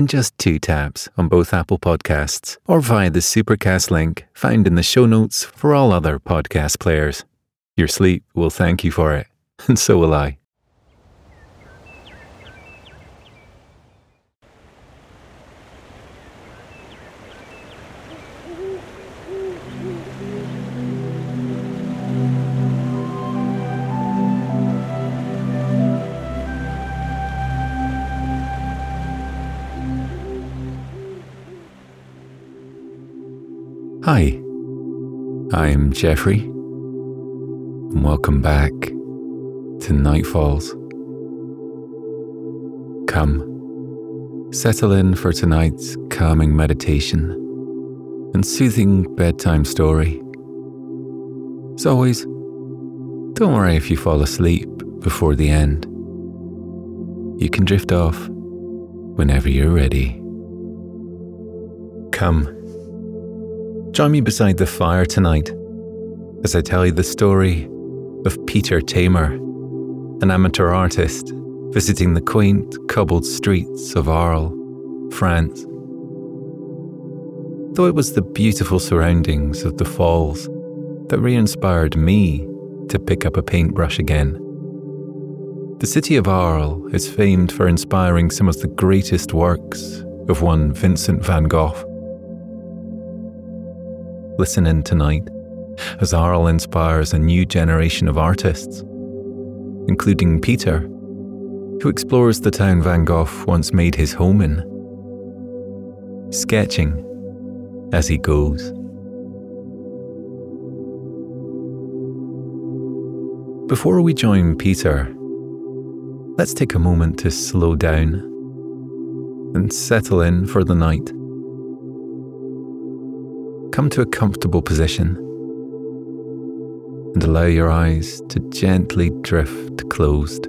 in just two taps on both Apple Podcasts or via the Supercast link found in the show notes for all other podcast players. Your sleep will thank you for it, and so will I. Hi, I'm Geoffrey, and welcome back to Nightfalls. Come, settle in for tonight's calming meditation and soothing bedtime story. As always, don't worry if you fall asleep before the end. You can drift off whenever you're ready. Come Join me beside the fire tonight as I tell you the story of Peter Taymor, an amateur artist visiting the quaint cobbled streets of Arles, France. Though it was the beautiful surroundings of the falls that re inspired me to pick up a paintbrush again. The city of Arles is famed for inspiring some of the greatest works of one Vincent van Gogh listen in tonight as Arles inspires a new generation of artists, including Peter, who explores the town Van Gogh once made his home in, sketching as he goes. Before we join Peter, let's take a moment to slow down and settle in for the night. Come to a comfortable position and allow your eyes to gently drift closed.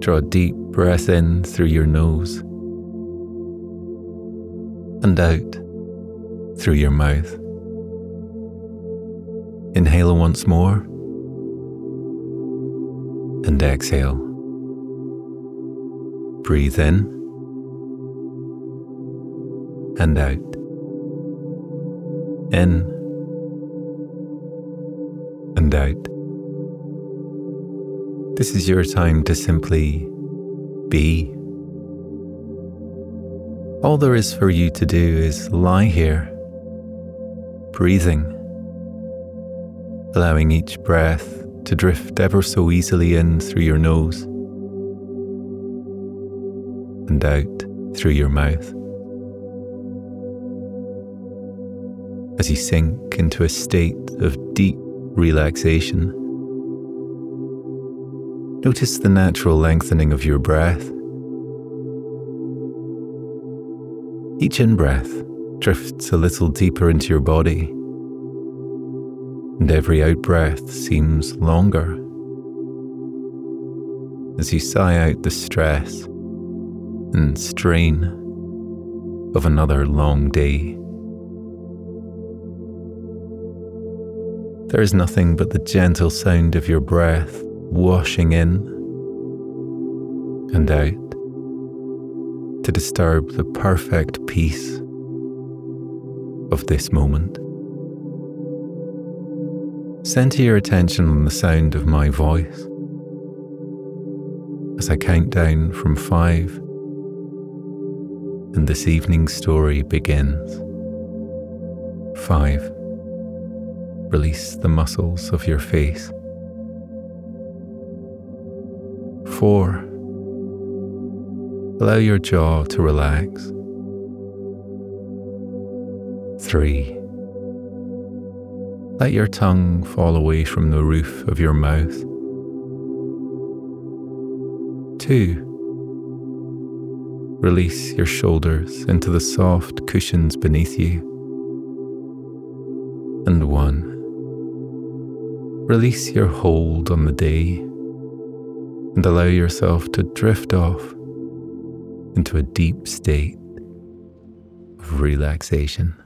Draw a deep breath in through your nose and out through your mouth. Inhale once more and exhale. Breathe in and out. In and out. This is your time to simply be. All there is for you to do is lie here, breathing, allowing each breath to drift ever so easily in through your nose and out through your mouth. As you sink into a state of deep relaxation. Notice the natural lengthening of your breath. Each in breath drifts a little deeper into your body, and every out breath seems longer as you sigh out the stress and strain of another long day. There is nothing but the gentle sound of your breath washing in and out to disturb the perfect peace of this moment. Center your attention on the sound of my voice as I count down from five and this evening's story begins. 5. Release the muscles of your face. 4. Allow your jaw to relax. 3. Let your tongue fall away from the roof of your mouth. 2. Release your shoulders into the soft cushions beneath you. And 1. Release your hold on the day and allow yourself to drift off into a deep state of relaxation.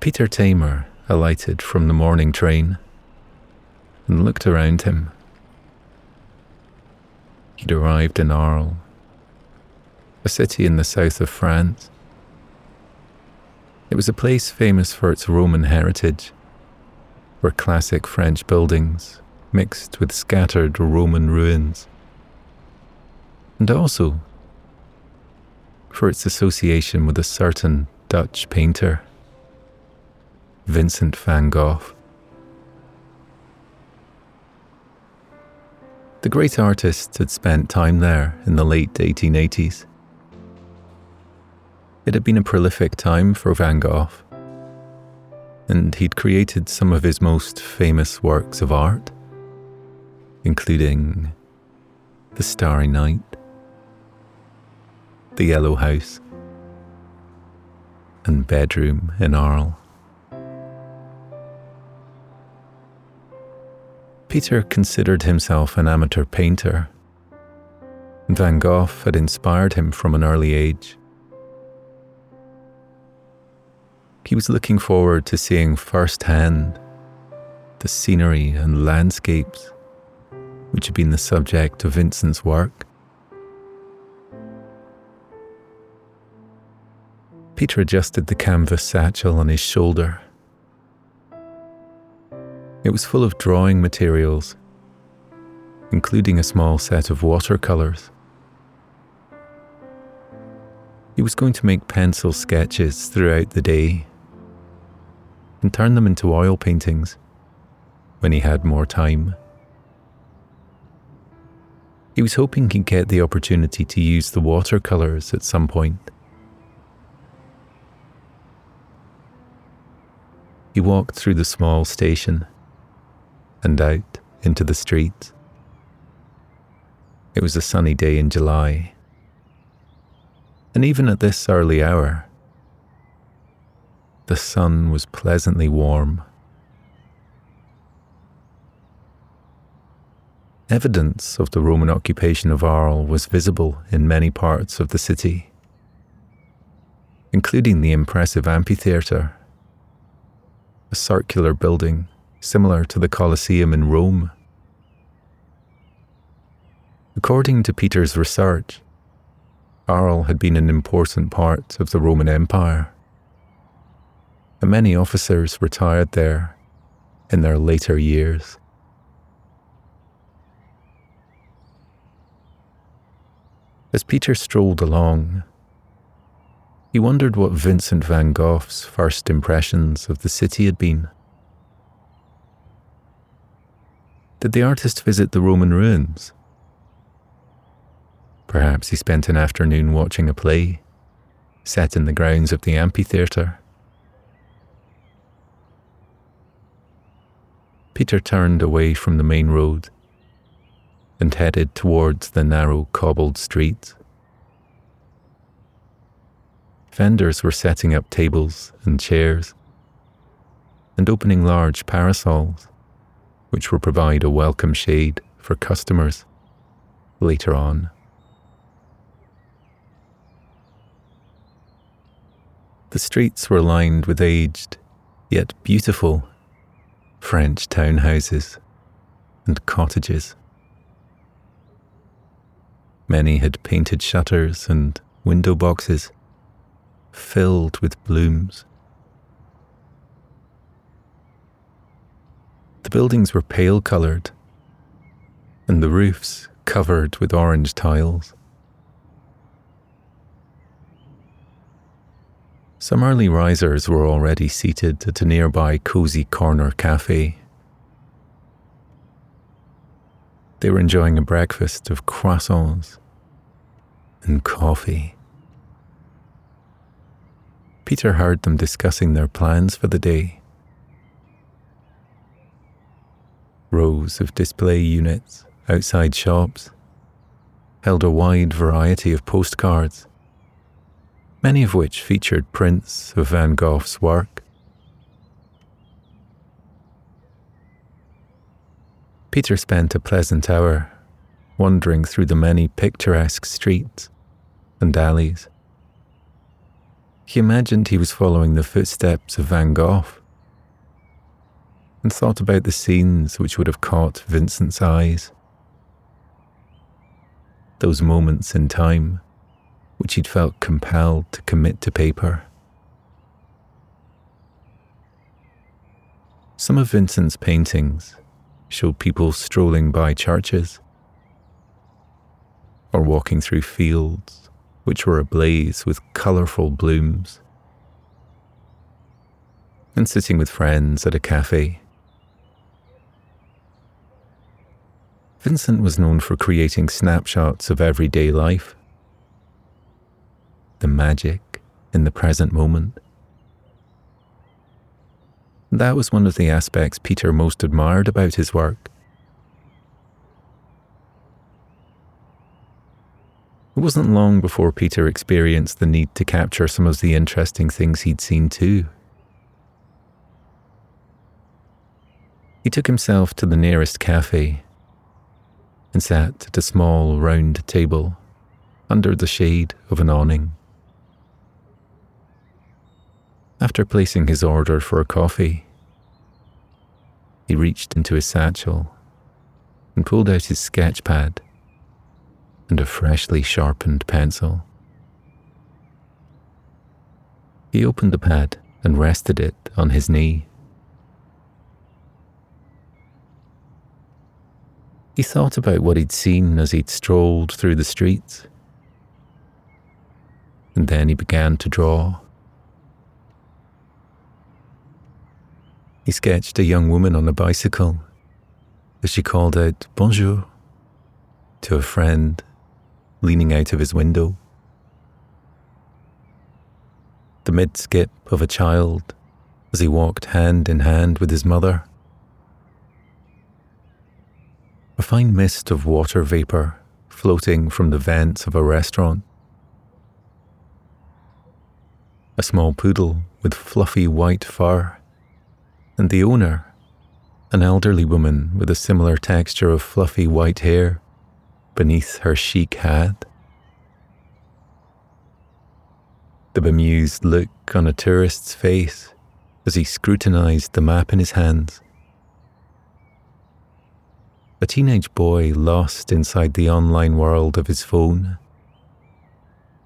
Peter Taymor alighted from the morning train and looked around him. He'd arrived in Arles, a city in the south of France. It was a place famous for its Roman heritage, where classic French buildings mixed with scattered Roman ruins, and also for its association with a certain Dutch painter Vincent van Gogh. The great artist had spent time there in the late 1880s. It had been a prolific time for Van Gogh, and he'd created some of his most famous works of art, including The Starry Night, The Yellow House, and Bedroom in Arles. Peter considered himself an amateur painter. Van Gogh had inspired him from an early age. He was looking forward to seeing firsthand the scenery and landscapes which had been the subject of Vincent's work. Peter adjusted the canvas satchel on his shoulder it was full of drawing materials, including a small set of watercolours. He was going to make pencil sketches throughout the day and turn them into oil paintings when he had more time. He was hoping he'd get the opportunity to use the watercolours at some point. He walked through the small station and out into the street. It was a sunny day in July. And even at this early hour, the sun was pleasantly warm. Evidence of the Roman occupation of Arles was visible in many parts of the city, including the impressive amphitheatre, a circular building similar to the Colosseum in Rome. According to Peter's research, Arles had been an important part of the Roman Empire, and many officers retired there in their later years. As Peter strolled along, he wondered what Vincent van Gogh's first impressions of the city had been. Did the artist visit the Roman ruins? Perhaps he spent an afternoon watching a play set in the grounds of the amphitheatre. Peter turned away from the main road and headed towards the narrow cobbled streets. Vendors were setting up tables and chairs and opening large parasols which will provide a welcome shade for customers later on. The streets were lined with aged, yet beautiful, French townhouses and cottages. Many had painted shutters and window boxes filled with blooms. The buildings were pale coloured and the roofs covered with orange tiles. Some early risers were already seated at a nearby cozy corner cafe. They were enjoying a breakfast of croissants and coffee. Peter heard them discussing their plans for the day. Rows of display units outside shops held a wide variety of postcards, many of which featured prints of Van Gogh's work. Peter spent a pleasant hour wandering through the many picturesque streets and alleys he imagined he was following the footsteps of Van Gogh and thought about the scenes which would have caught Vincent's eyes. Those moments in time which he'd felt compelled to commit to paper. Some of Vincent's paintings showed people strolling by churches or walking through fields which were ablaze with colourful blooms, and sitting with friends at a cafe. Vincent was known for creating snapshots of everyday life, the magic in the present moment. That was one of the aspects Peter most admired about his work. It wasn't long before Peter experienced the need to capture some of the interesting things he'd seen too. He took himself to the nearest cafe and sat at a small round table under the shade of an awning. After placing his order for a coffee, he reached into his satchel and pulled out his sketch pad and a freshly sharpened pencil. He opened the pad and rested it on his knee. He thought about what he'd seen as he'd strolled through the streets. And then he began to draw. He sketched a young woman on a bicycle as she called out bonjour to a friend leaning out of his window. The mid skip of a child as he walked hand in hand with his mother. A fine mist of water vapour floating from the vents of a restaurant. A small poodle with fluffy white fur, and the owner, an elderly woman with a similar texture of fluffy white hair, beneath her chic hat. The bemused look on a tourist's face as he scrutinized the map in his hands. A teenage boy lost inside the online world of his phone,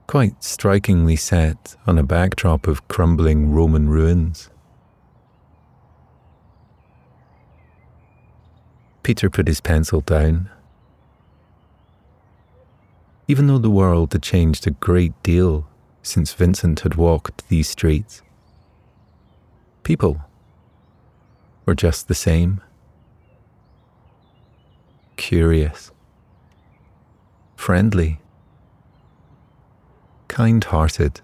quite strikingly set on a backdrop of crumbling Roman ruins. Peter put his pencil down even though the world had changed a great deal since Vincent had walked these streets. People were just the same. Curious, friendly, kind hearted,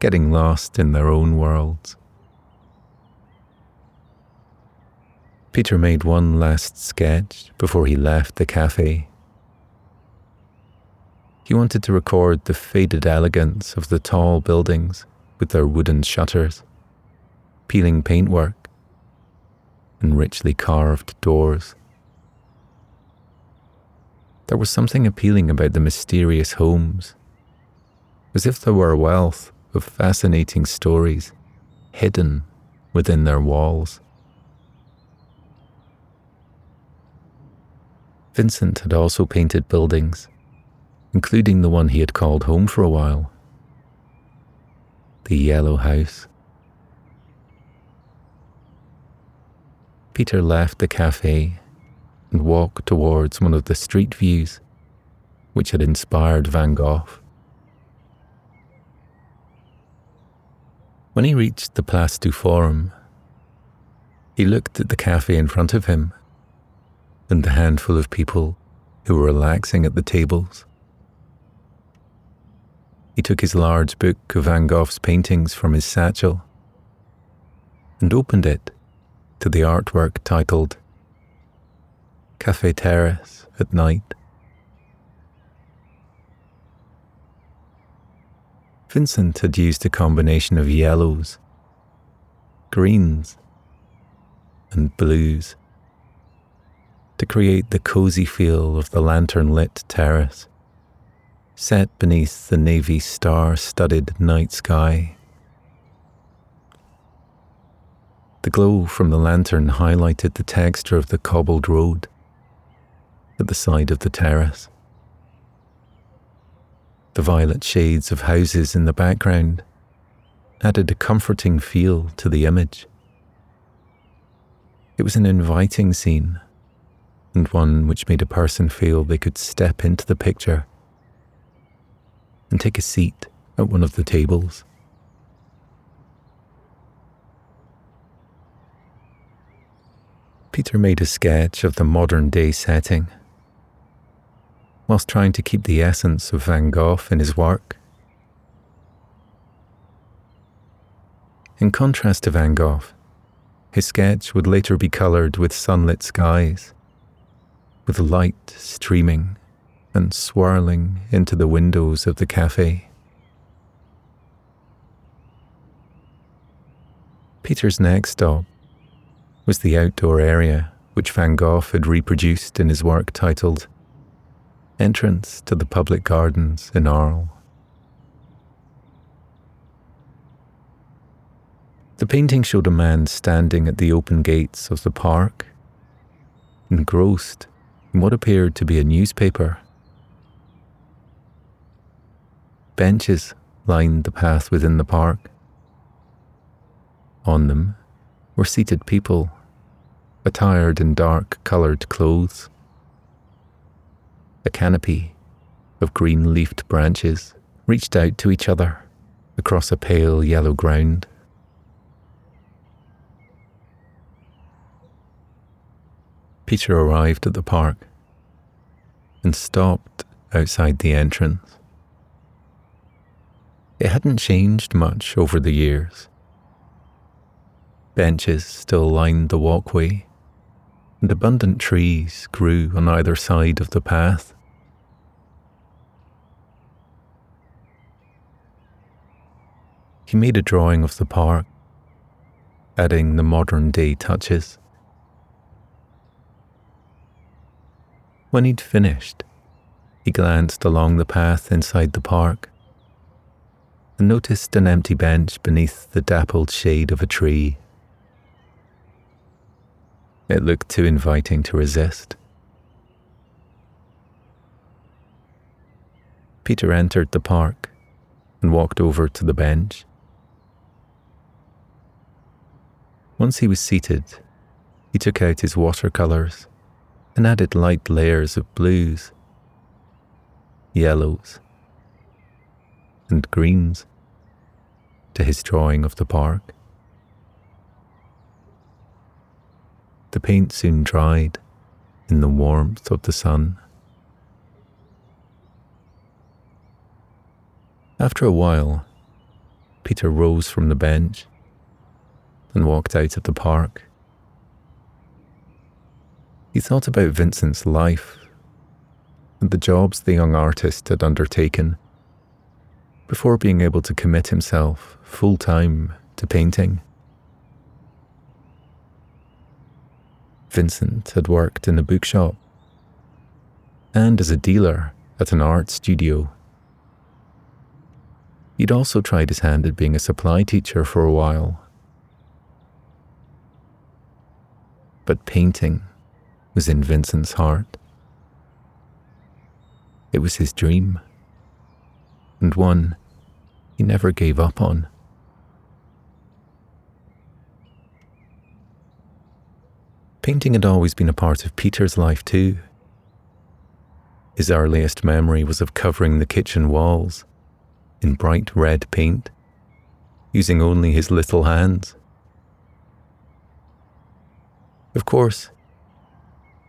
getting lost in their own worlds. Peter made one last sketch before he left the cafe he wanted to record the faded elegance of the tall buildings with their wooden shutters, peeling paintwork, and richly carved doors. There was something appealing about the mysterious homes, as if there were a wealth of fascinating stories hidden within their walls. Vincent had also painted buildings including the one he had called home for a while the yellow house. Peter left the cafe and walked towards one of the street views which had inspired Van Gogh. When he reached the Place du Forum, he looked at the cafe in front of him and the handful of people who were relaxing at the tables. He took his large book of Van Gogh's paintings from his satchel and opened it to the artwork titled Cafe Terrace at Night. Vincent had used a combination of yellows, greens, and blues to create the cozy feel of the lantern lit terrace, set beneath the navy star studded night sky. The glow from the lantern highlighted the texture of the cobbled road at the side of the terrace. The violet shades of houses in the background added a comforting feel to the image. It was an inviting scene and one which made a person feel they could step into the picture and take a seat at one of the tables. Peter made a sketch of the modern day setting, whilst trying to keep the essence of Van Gogh in his work. In contrast to Van Gogh, his sketch would later be coloured with sunlit skies with light streaming and swirling into the windows of the cafe. Peter's next stop was the outdoor area which Van Gogh had reproduced in his work titled Entrance to the Public Gardens in Arles. The painting showed a man standing at the open gates of the park, engrossed in what appeared to be a newspaper. Benches lined the path within the park. On them were seated people, attired in dark coloured clothes. A canopy of green leafed branches reached out to each other across a pale yellow ground. Peter arrived at the park and stopped outside the entrance. It hadn't changed much over the years. Benches still lined the walkway, and abundant trees grew on either side of the path. He made a drawing of the park, adding the modern day touches. When he'd finished, he glanced along the path inside the park and noticed an empty bench beneath the dappled shade of a tree. It looked too inviting to resist. Peter entered the park and walked over to the bench. Once he was seated, he took out his watercolours and added light layers of blues, yellows, and greens to his drawing of the park. The paint soon dried in the warmth of the sun. After a while, Peter rose from the bench and walked out of the park. He thought about Vincent's life and the jobs the young artist had undertaken before being able to commit himself full time to painting. Vincent had worked in a bookshop and as a dealer at an art studio. He'd also tried his hand at being a supply teacher for a while. But painting was in Vincent's heart. It was his dream, and one he never gave up on. Painting had always been a part of Peter's life too. His earliest memory was of covering the kitchen walls in bright red paint, using only his little hands. Of course,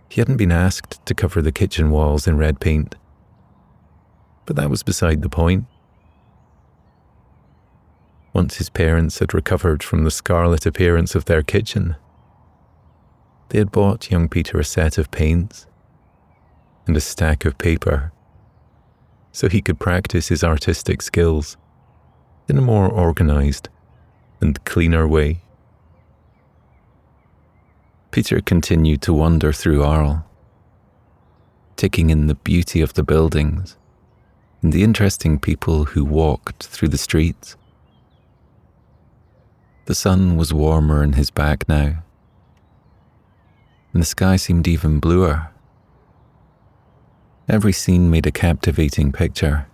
he hadn't been asked to cover the kitchen walls in red paint, but that was beside the point. Once his parents had recovered from the scarlet appearance of their kitchen, they had bought young Peter a set of paints and a stack of paper so he could practice his artistic skills in a more organized and cleaner way. Peter continued to wander through Arles, taking in the beauty of the buildings and the interesting people who walked through the streets. The sun was warmer in his back now, and the sky seemed even bluer Every scene made a captivating picture.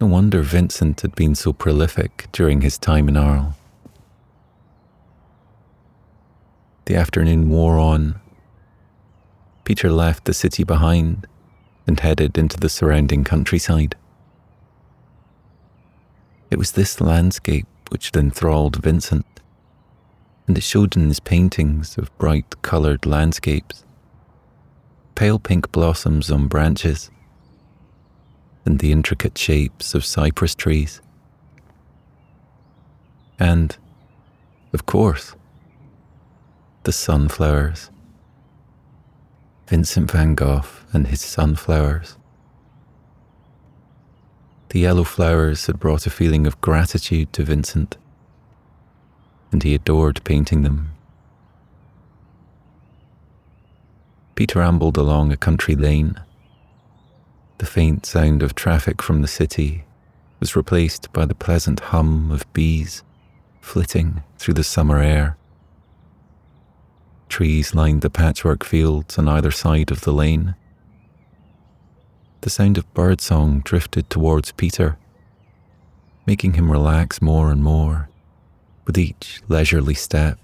No wonder Vincent had been so prolific during his time in Arles. The afternoon wore on. Peter left the city behind and headed into the surrounding countryside. It was this landscape which had enthralled Vincent, and it showed in his paintings of bright coloured landscapes pale pink blossoms on branches, and the intricate shapes of cypress trees. And, of course, the sunflowers. Vincent van Gogh and his sunflowers. The yellow flowers had brought a feeling of gratitude to Vincent, and he adored painting them Peter ambled along a country lane. The faint sound of traffic from the city was replaced by the pleasant hum of bees flitting through the summer air. Trees lined the patchwork fields on either side of the lane. The sound of birdsong drifted towards Peter, making him relax more and more with each leisurely step.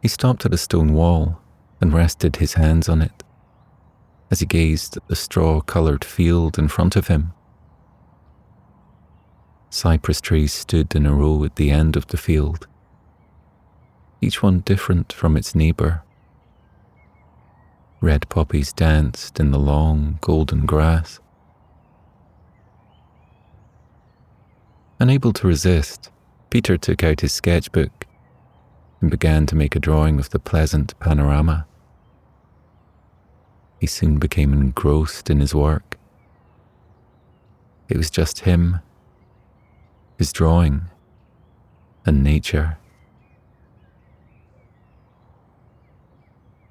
He stopped at a stone wall and rested his hands on it as he gazed at the straw coloured field in front of him. Cypress trees stood in a row at the end of the field, each one different from its neighbour. Red poppies danced in the long golden grass. Unable to resist, Peter took out his sketchbook and began to make a drawing of the pleasant panorama. He soon became engrossed in his work. It was just him, his drawing, and nature.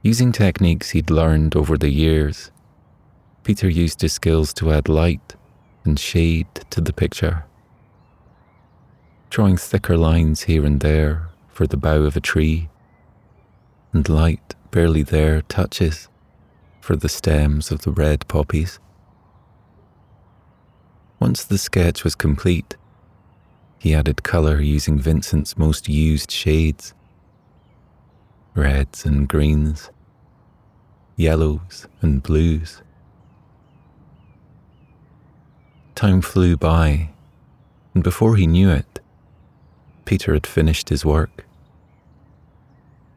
Using techniques he'd learned over the years, Peter used his skills to add light and shade to the picture, drawing thicker lines here and there for the bough of a tree, and light barely there touches for the stems of the red poppies. Once the sketch was complete, he added colour using Vincent's most used shades reds and greens, yellows and blues. Time flew by, and before he knew it, Peter had finished his work.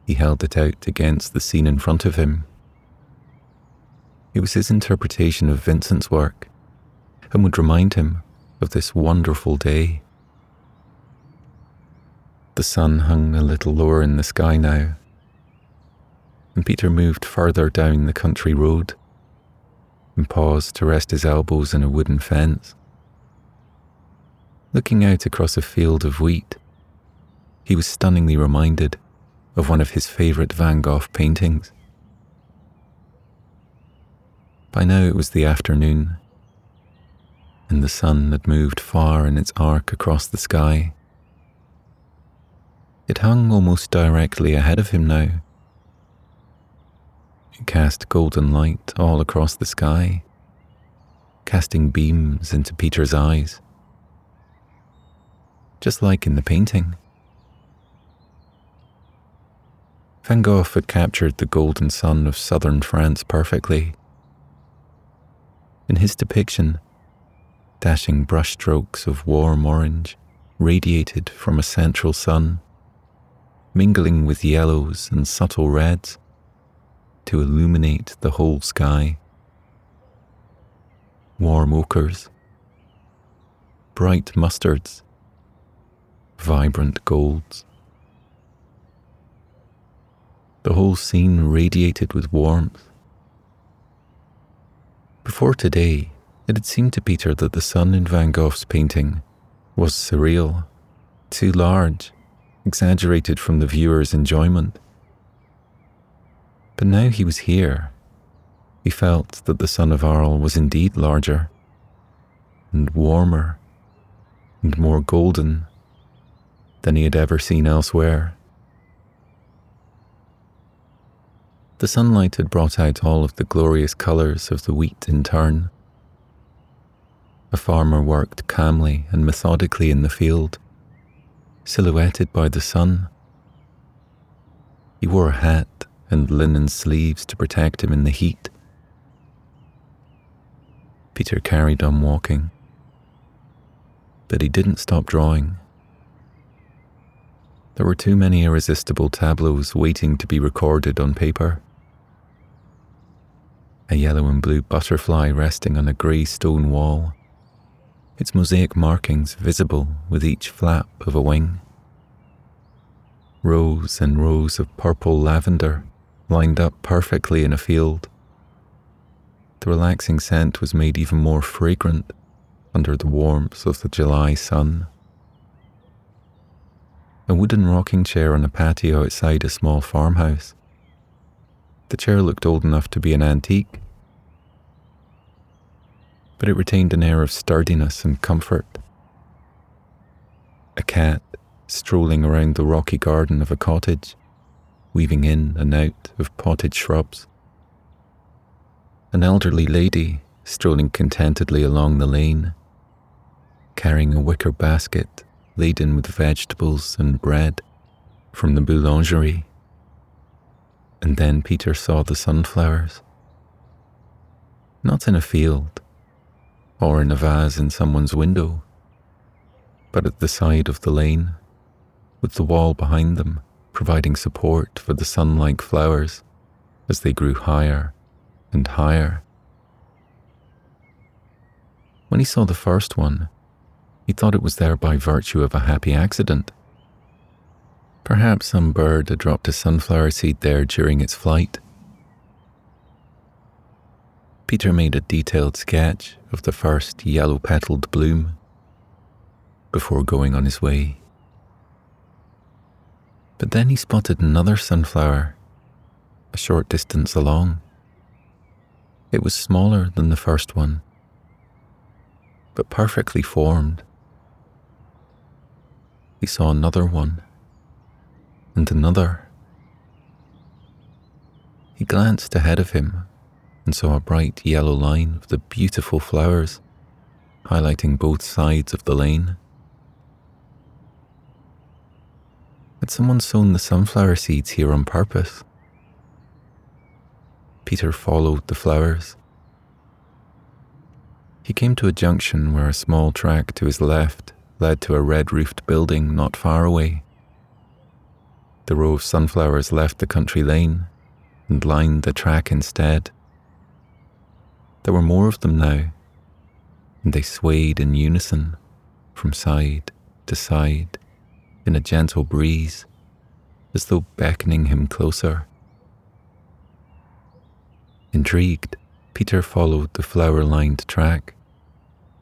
He held it out against the scene in front of him. It was his interpretation of Vincent's work and would remind him of this wonderful day. The sun hung a little lower in the sky now, and Peter moved further down the country road and paused to rest his elbows in a wooden fence. Looking out across a field of wheat, he was stunningly reminded of one of his favourite Van Gogh paintings. By now it was the afternoon, and the sun had moved far in its arc across the sky. It hung almost directly ahead of him now. Cast golden light all across the sky, casting beams into Peter's eyes. Just like in the painting. Van Gogh had captured the golden sun of southern France perfectly. In his depiction, dashing brushstrokes of warm orange radiated from a central sun, mingling with yellows and subtle reds to illuminate the whole sky. Warm ochres, bright mustards, vibrant golds. The whole scene radiated with warmth. Before today, it had seemed to Peter that the sun in Van Gogh's painting was surreal, too large, exaggerated from the viewer's enjoyment. But now he was here. He felt that the sun of Arles was indeed larger, and warmer, and more golden than he had ever seen elsewhere. The sunlight had brought out all of the glorious colours of the wheat in turn. A farmer worked calmly and methodically in the field, silhouetted by the sun. He wore a hat and linen sleeves to protect him in the heat. Peter carried on walking, but he didn't stop drawing. There were too many irresistible tableaus waiting to be recorded on paper. A yellow and blue butterfly resting on a grey stone wall, its mosaic markings visible with each flap of a wing. Rows and rows of purple lavender lined up perfectly in a field. The relaxing scent was made even more fragrant under the warmth of the July sun a wooden rocking chair on a patio outside a small farmhouse. The chair looked old enough to be an antique, but it retained an air of sturdiness and comfort. A cat strolling around the rocky garden of a cottage, weaving in and out of potted shrubs. An elderly lady strolling contentedly along the lane, carrying a wicker basket laden with vegetables and bread from the boulangerie. And then Peter saw the sunflowers. Not in a field or in a vase in someone's window, but at the side of the lane, with the wall behind them providing support for the sun like flowers as they grew higher and higher. When he saw the first one, he thought it was there by virtue of a happy accident. Perhaps some bird had dropped a sunflower seed there during its flight. Peter made a detailed sketch of the first yellow petaled bloom before going on his way. But then he spotted another sunflower a short distance along. It was smaller than the first one, but perfectly formed he saw another one, and another. He glanced ahead of him and saw a bright yellow line of the beautiful flowers highlighting both sides of the lane. Had someone sown the sunflower seeds here on purpose? Peter followed the flowers. He came to a junction where a small track to his left led to a red roofed building not far away. The row of sunflowers left the country lane and lined the track instead. There were more of them now, and they swayed in unison from side to side in a gentle breeze, as though beckoning him closer. Intrigued, Peter followed the flower lined track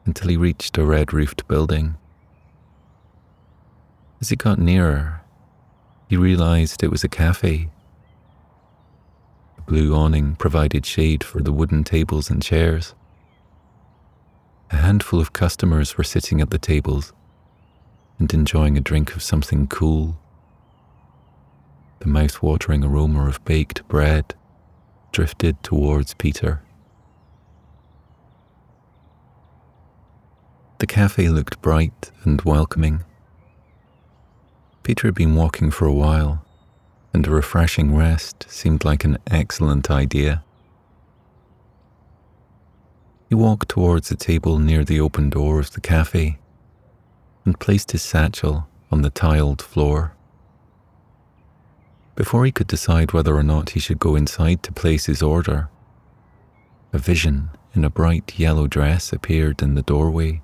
until he reached a red roofed building. As he got nearer, he realized it was a cafe. The blue awning provided shade for the wooden tables and chairs. A handful of customers were sitting at the tables and enjoying a drink of something cool. The mouth-watering aroma of baked bread drifted towards Peter. The cafe looked bright and welcoming. Peter had been walking for a while, and a refreshing rest seemed like an excellent idea. He walked towards a table near the open door of the cafe and placed his satchel on the tiled floor. Before he could decide whether or not he should go inside to place his order, a vision in a bright yellow dress appeared in the doorway,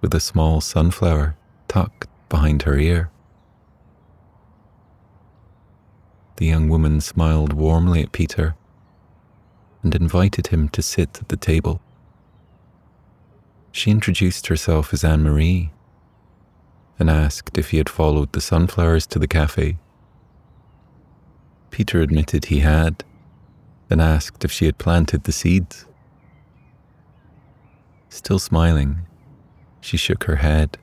with a small sunflower tucked behind her ear. The young woman smiled warmly at Peter and invited him to sit at the table. She introduced herself as Anne Marie and asked if he had followed the sunflowers to the cafe. Peter admitted he had, and asked if she had planted the seeds. Still smiling, she shook her head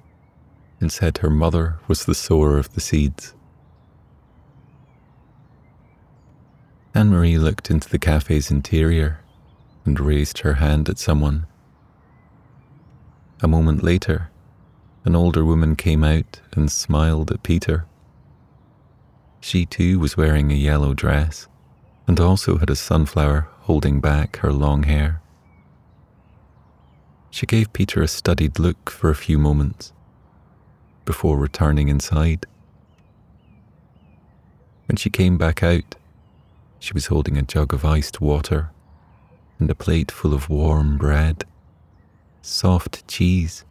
and said her mother was the sower of the seeds. Anne Marie looked into the cafe's interior and raised her hand at someone. A moment later, an older woman came out and smiled at Peter. She too was wearing a yellow dress and also had a sunflower holding back her long hair. She gave Peter a studied look for a few moments before returning inside. When she came back out, she was holding a jug of iced water and a plate full of warm bread, soft cheese,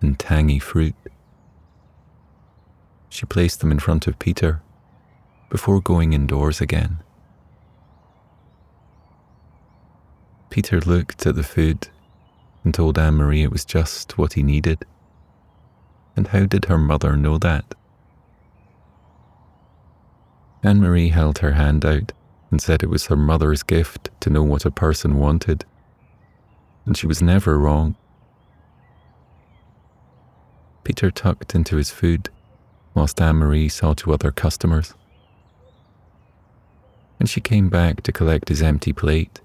and tangy fruit. She placed them in front of Peter before going indoors again. Peter looked at the food and told Anne Marie it was just what he needed. And how did her mother know that? Anne Marie held her hand out and said it was her mother's gift to know what a person wanted. And she was never wrong. Peter tucked into his food whilst Anne Marie saw to other customers. When she came back to collect his empty plate,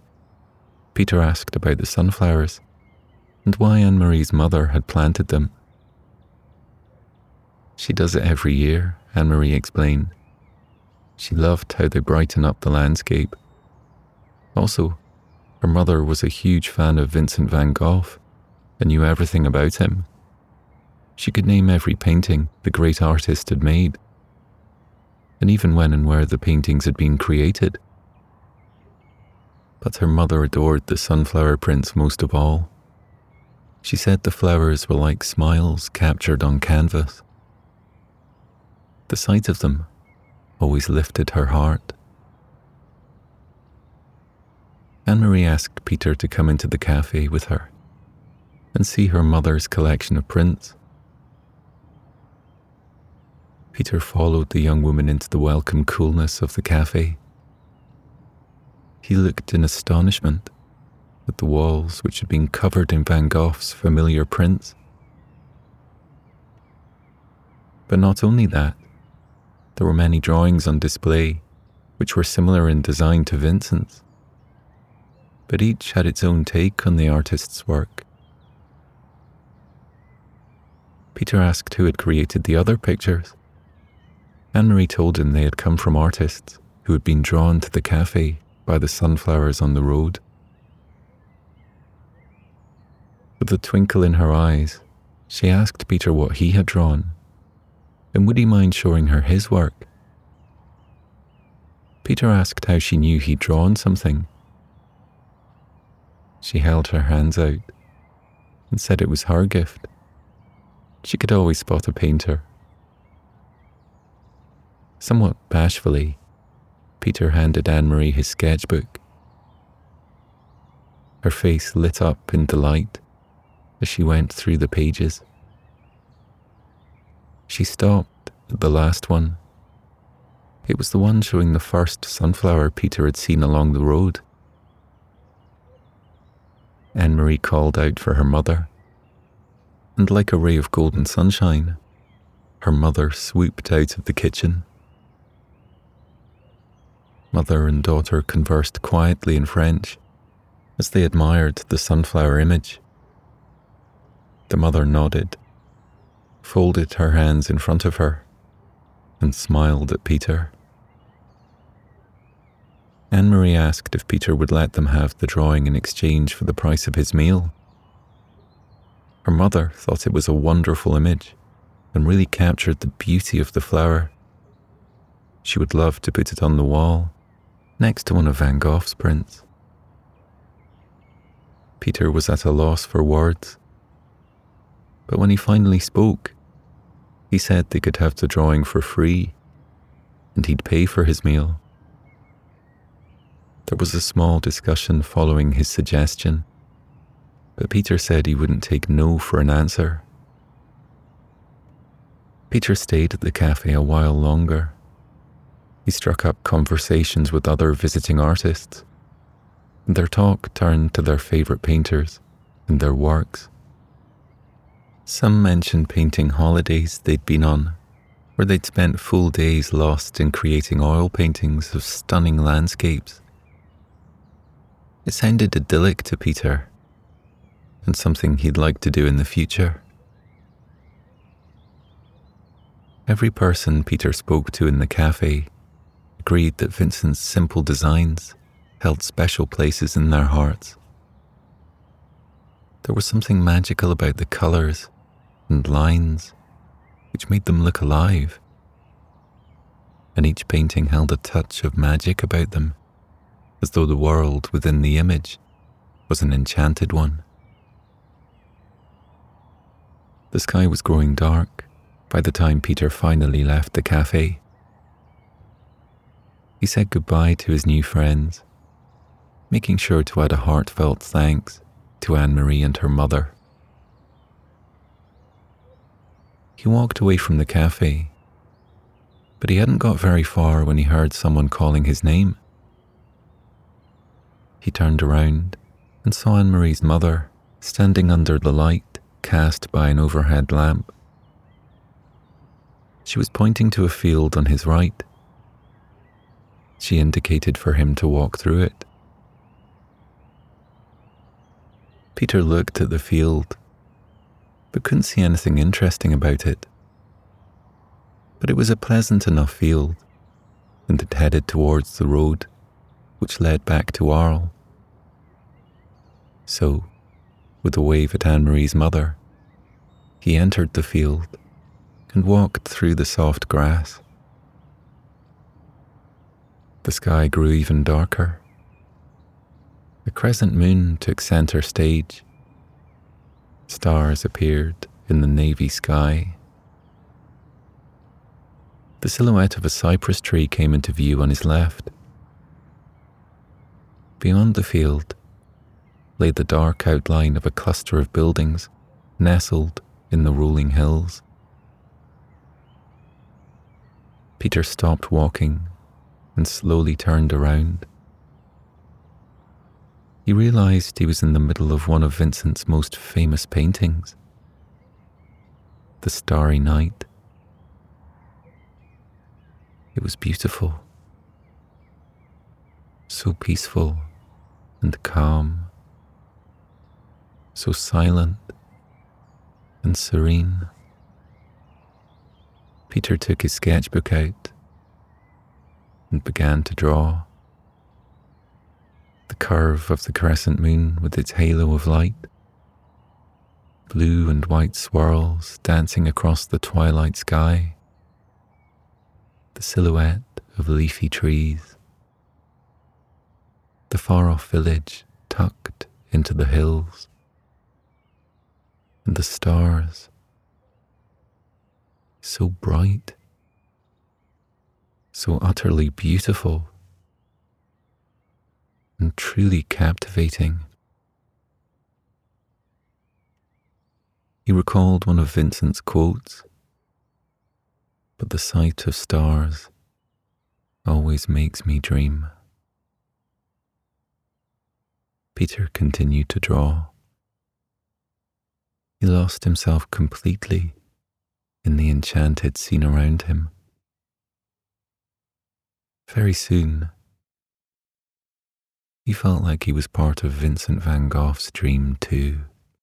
Peter asked about the sunflowers and why Anne Marie's mother had planted them. She does it every year, Anne Marie explained. She loved how they brighten up the landscape. Also, her mother was a huge fan of Vincent van Gogh and knew everything about him. She could name every painting the great artist had made, and even when and where the paintings had been created. But her mother adored the sunflower prints most of all. She said the flowers were like smiles captured on canvas. The sight of them always lifted her heart. Anne Marie asked Peter to come into the cafe with her and see her mother's collection of prints. Peter followed the young woman into the welcome coolness of the cafe. He looked in astonishment at the walls which had been covered in Van Gogh's familiar prints. But not only that, there were many drawings on display which were similar in design to Vincent's, but each had its own take on the artist's work. Peter asked who had created the other pictures. Anne Marie told him they had come from artists who had been drawn to the cafe by the sunflowers on the road. With a twinkle in her eyes, she asked Peter what he had drawn, and would he mind showing her his work? Peter asked how she knew he'd drawn something. She held her hands out and said it was her gift. She could always spot a painter. Somewhat bashfully, Peter handed Anne Marie his sketchbook. Her face lit up in delight as she went through the pages. She stopped at the last one. It was the one showing the first sunflower Peter had seen along the road. Anne Marie called out for her mother, and like a ray of golden sunshine, her mother swooped out of the kitchen. Mother and daughter conversed quietly in French as they admired the sunflower image. The mother nodded, folded her hands in front of her, and smiled at Peter. Anne Marie asked if Peter would let them have the drawing in exchange for the price of his meal. Her mother thought it was a wonderful image and really captured the beauty of the flower. She would love to put it on the wall next to one of Van Gogh's prints. Peter was at a loss for words. But when he finally spoke, he said they could have the drawing for free and he'd pay for his meal. There was a small discussion following his suggestion, but Peter said he wouldn't take no for an answer. Peter stayed at the cafe a while longer. He struck up conversations with other visiting artists, their talk turned to their favourite painters and their works. Some mentioned painting holidays they'd been on, where they'd spent full days lost in creating oil paintings of stunning landscapes. It sounded idyllic to Peter, and something he'd like to do in the future. Every person Peter spoke to in the cafe agreed that Vincent's simple designs held special places in their hearts. There was something magical about the colours and lines which made them look alive. And each painting held a touch of magic about them, as though the world within the image was an enchanted one. The sky was growing dark by the time Peter finally left the cafe. He said goodbye to his new friends, making sure to add a heartfelt thanks to Anne Marie and her mother. He walked away from the cafe, but he hadn't got very far when he heard someone calling his name. He turned around and saw Anne Marie's mother standing under the light cast by an overhead lamp. She was pointing to a field on his right. She indicated for him to walk through it. Peter looked at the field but couldn't see anything interesting about it. But it was a pleasant enough field, and it headed towards the road which led back to Arles. So, with a wave at Anne Marie's mother, he entered the field and walked through the soft grass. The sky grew even darker. The crescent moon took center stage Stars appeared in the navy sky. The silhouette of a cypress tree came into view on his left. Beyond the field lay the dark outline of a cluster of buildings nestled in the rolling hills. Peter stopped walking and slowly turned around he realized he was in the middle of one of Vincent's most famous paintings The Starry Night. It was beautiful, so peaceful and calm, so silent and serene. Peter took his sketchbook out and began to draw. The curve of the crescent moon with its halo of light, blue and white swirls dancing across the twilight sky, the silhouette of leafy trees, the far off village tucked into the hills, and the stars so bright, so utterly beautiful and truly captivating. He recalled one of Vincent's quotes, but the sight of stars always makes me dream. Peter continued to draw. He lost himself completely in the enchanted scene around him. Very soon, he felt like he was part of Vincent van Gogh's dream too.